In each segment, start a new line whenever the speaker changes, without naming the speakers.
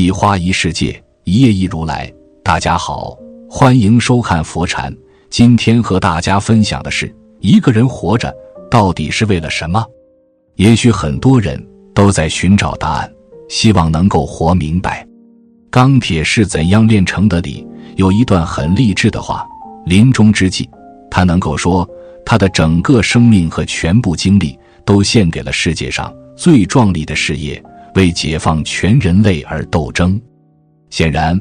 一花一世界，一叶一如来。大家好，欢迎收看佛禅。今天和大家分享的是，一个人活着到底是为了什么？也许很多人都在寻找答案，希望能够活明白。钢铁是怎样炼成的？里有一段很励志的话：临终之际，他能够说，他的整个生命和全部精力都献给了世界上最壮丽的事业，为解放全人类而斗争。显然，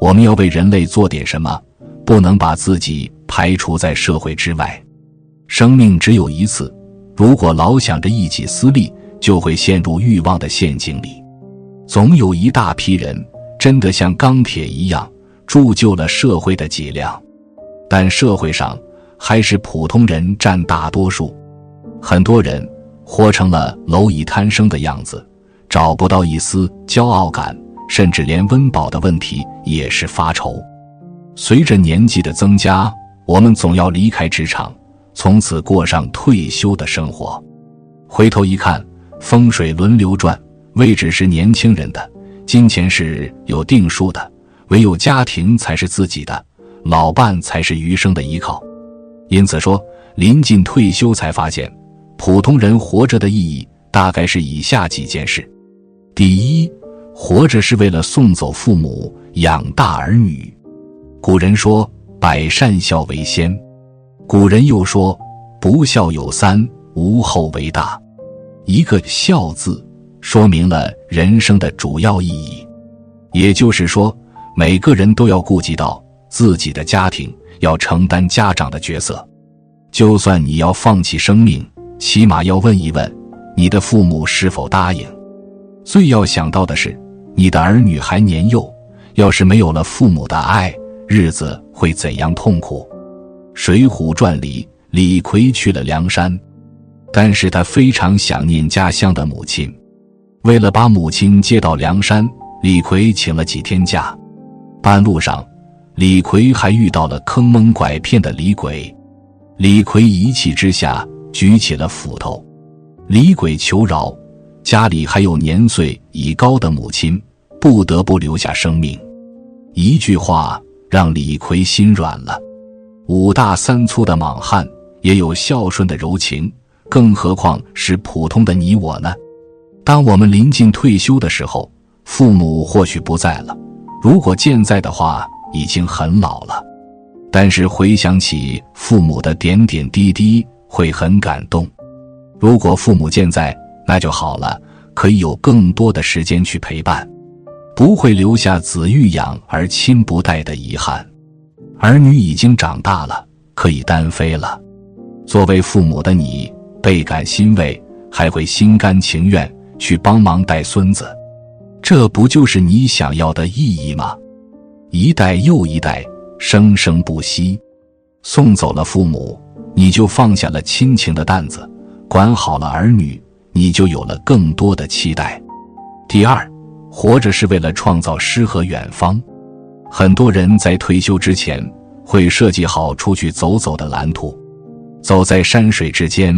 我们要为人类做点什么，不能把自己排除在社会之外。生命只有一次，如果老想着一己私利，就会陷入欲望的陷阱里。总有一大批人。真的像钢铁一样铸就了社会的脊梁，但社会上还是普通人占大多数。很多人活成了蝼蚁贪生的样子，找不到一丝骄傲感，甚至连温饱的问题也是发愁。随着年纪的增加，我们总要离开职场，从此过上退休的生活。回头一看，风水轮流转，位置是年轻人的。金钱是有定数的，唯有家庭才是自己的，老伴才是余生的依靠。因此说，临近退休才发现，普通人活着的意义大概是以下几件事：第一，活着是为了送走父母，养大儿女。古人说“百善孝为先”，古人又说“不孝有三，无后为大”。一个“孝”字。说明了人生的主要意义，也就是说，每个人都要顾及到自己的家庭，要承担家长的角色。就算你要放弃生命，起码要问一问你的父母是否答应。最要想到的是，你的儿女还年幼，要是没有了父母的爱，日子会怎样痛苦？《水浒传》里，李逵去了梁山，但是他非常想念家乡的母亲。为了把母亲接到梁山，李逵请了几天假。半路上，李逵还遇到了坑蒙拐骗的李鬼。李逵一气之下举起了斧头。李鬼求饶，家里还有年岁已高的母亲，不得不留下生命。一句话让李逵心软了。五大三粗的莽汉也有孝顺的柔情，更何况是普通的你我呢？当我们临近退休的时候，父母或许不在了；如果健在的话，已经很老了。但是回想起父母的点点滴滴，会很感动。如果父母健在，那就好了，可以有更多的时间去陪伴，不会留下子欲养而亲不待的遗憾。儿女已经长大了，可以单飞了。作为父母的你，倍感欣慰，还会心甘情愿。去帮忙带孙子，这不就是你想要的意义吗？一代又一代，生生不息。送走了父母，你就放下了亲情的担子；管好了儿女，你就有了更多的期待。第二，活着是为了创造诗和远方。很多人在退休之前会设计好出去走走的蓝图，走在山水之间，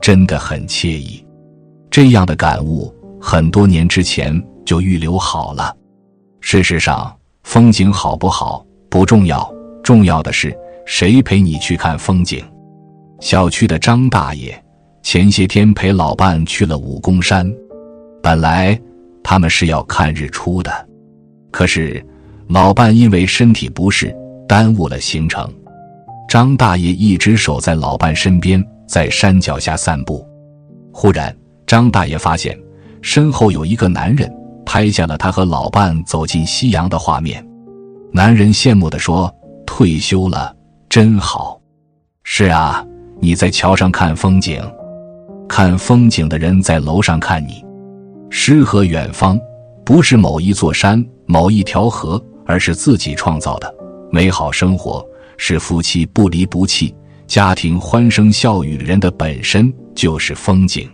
真的很惬意。这样的感悟，很多年之前就预留好了。事实上，风景好不好不重要，重要的是谁陪你去看风景。小区的张大爷前些天陪老伴去了武功山，本来他们是要看日出的，可是老伴因为身体不适，耽误了行程。张大爷一直守在老伴身边，在山脚下散步。忽然，张大爷发现身后有一个男人拍下了他和老伴走进夕阳的画面。男人羡慕地说：“退休了真好。”“是啊，你在桥上看风景，看风景的人在楼上看你。诗和远方不是某一座山、某一条河，而是自己创造的美好生活。是夫妻不离不弃、家庭欢声笑语人的本身就是风景。”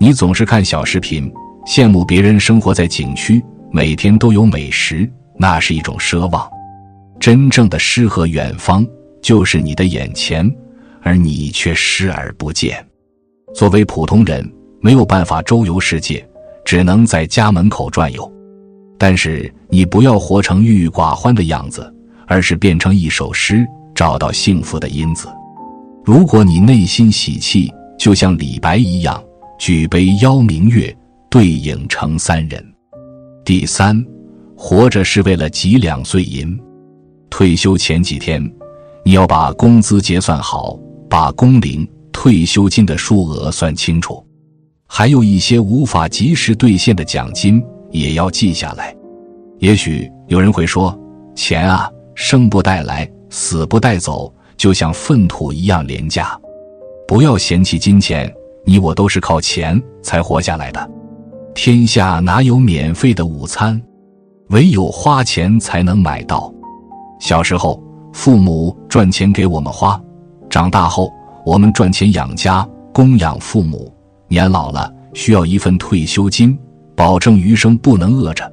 你总是看小视频，羡慕别人生活在景区，每天都有美食，那是一种奢望。真正的诗和远方就是你的眼前，而你却视而不见。作为普通人，没有办法周游世界，只能在家门口转悠。但是你不要活成郁郁寡欢的样子，而是变成一首诗，找到幸福的因子。如果你内心喜气，就像李白一样，举杯邀明月，对影成三人。第三，活着是为了几两碎银。退休前几天，你要把工资结算好，把工龄、退休金的数额算清楚，还有一些无法及时兑现的奖金也要记下来。也许有人会说：“钱啊，生不带来，死不带走，就像粪土一样廉价。”不要嫌弃金钱，你我都是靠钱才活下来的。天下哪有免费的午餐？唯有花钱才能买到。小时候，父母赚钱给我们花；长大后，我们赚钱养家，供养父母。年老了，需要一份退休金，保证余生不能饿着。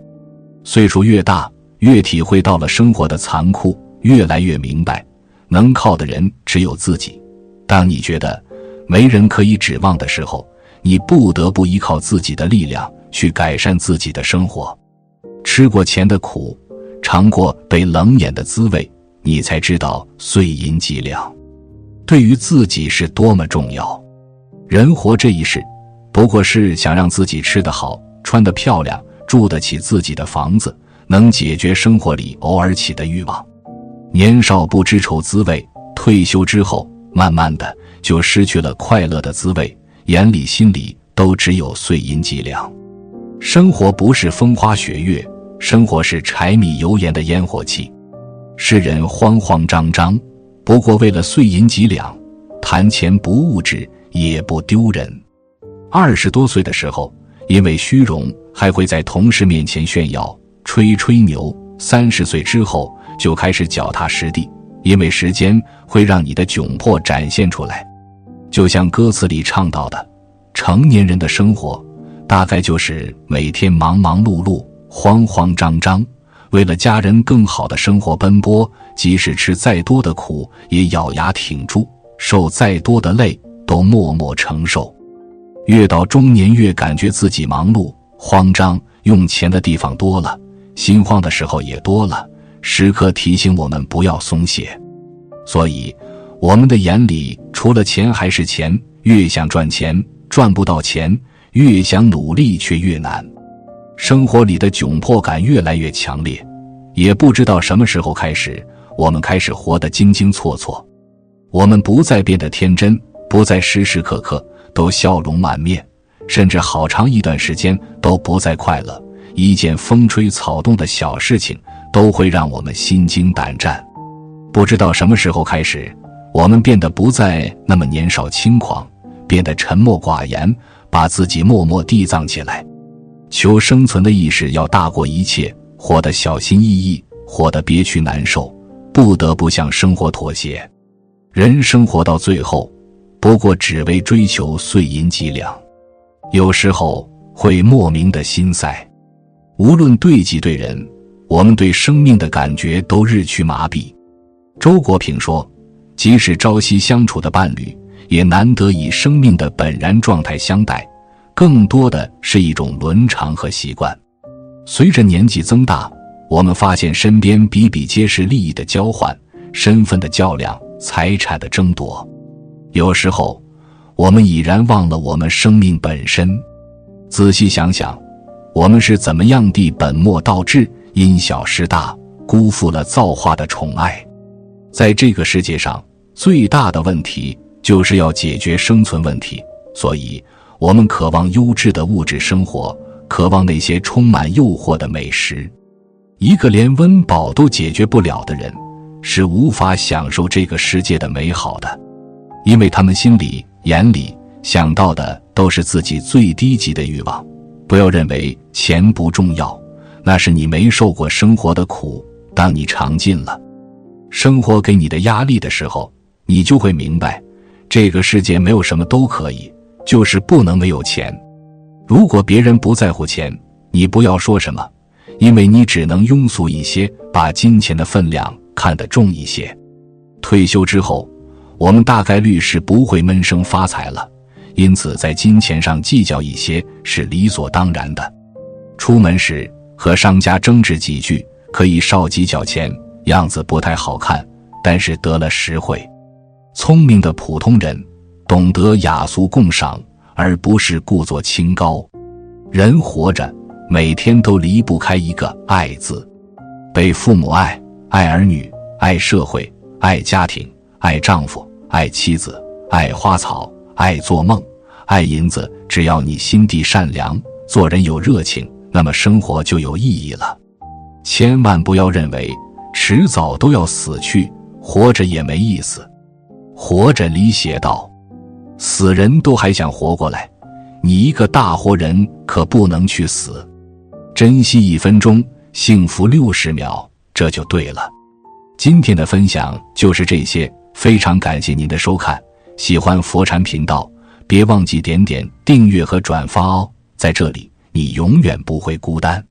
岁数越大，越体会到了生活的残酷，越来越明白，能靠的人只有自己。当你觉得，没人可以指望的时候，你不得不依靠自己的力量去改善自己的生活。吃过钱的苦，尝过被冷眼的滋味，你才知道碎银几两，对于自己是多么重要。人活这一世，不过是想让自己吃得好、穿得漂亮、住得起自己的房子，能解决生活里偶尔起的欲望。年少不知愁滋味，退休之后，慢慢的。就失去了快乐的滋味，眼里心里都只有碎银几两。生活不是风花雪月，生活是柴米油盐的烟火气。世人慌慌张张，不过为了碎银几两。谈钱不物质，也不丢人。二十多岁的时候，因为虚荣，还会在同事面前炫耀、吹吹牛；三十岁之后，就开始脚踏实地，因为时间会让你的窘迫展现出来。就像歌词里唱到的，成年人的生活，大概就是每天忙忙碌碌、慌慌张张，为了家人更好的生活奔波，即使吃再多的苦，也咬牙挺住；受再多的累，都默默承受。越到中年，越感觉自己忙碌、慌张，用钱的地方多了，心慌的时候也多了，时刻提醒我们不要松懈。所以。我们的眼里除了钱还是钱，越想赚钱赚不到钱，越想努力却越难，生活里的窘迫感越来越强烈，也不知道什么时候开始，我们开始活得惊惊错错，我们不再变得天真，不再时时刻刻都笑容满面，甚至好长一段时间都不再快乐，一件风吹草动的小事情都会让我们心惊胆战，不知道什么时候开始。我们变得不再那么年少轻狂，变得沉默寡言，把自己默默地藏起来。求生存的意识要大过一切，活得小心翼翼，活得憋屈难受，不得不向生活妥协。人生活到最后，不过只为追求碎银几两，有时候会莫名的心塞。无论对己对人，我们对生命的感觉都日趋麻痹。周国平说。即使朝夕相处的伴侣，也难得以生命的本然状态相待，更多的是一种伦常和习惯。随着年纪增大，我们发现身边比比皆是利益的交换、身份的较量、财产的争夺。有时候，我们已然忘了我们生命本身。仔细想想，我们是怎么样地本末倒置、因小失大，辜负了造化的宠爱？在这个世界上，最大的问题就是要解决生存问题，所以我们渴望优质的物质生活，渴望那些充满诱惑的美食。一个连温饱都解决不了的人，是无法享受这个世界的美好的，因为他们心里、眼里想到的都是自己最低级的欲望。不要认为钱不重要，那是你没受过生活的苦。当你尝尽了。生活给你的压力的时候，你就会明白，这个世界没有什么都可以，就是不能没有钱。如果别人不在乎钱，你不要说什么，因为你只能庸俗一些，把金钱的分量看得重一些。退休之后，我们大概率是不会闷声发财了，因此在金钱上计较一些是理所当然的。出门时和商家争执几句，可以少几角钱，样子不太好看，但是得了实惠。聪明的普通人懂得雅俗共赏，而不是故作清高。人活着，每天都离不开一个“爱”字，被父母爱，爱儿女，爱社会，爱家庭，爱丈夫，爱妻子，爱花草，爱做梦，爱银子。只要你心地善良，做人有热情，那么生活就有意义了。千万不要认为迟早都要死去，活着也没意思。活着里写道，死人都还想活过来。你一个大活人可不能去死，珍惜一分钟，幸福六十秒，这就对了。今天的分享就是这些，非常感谢您的收看。喜欢佛禅频道，别忘记点点订阅和转发哦。在这里，你永远不会孤单。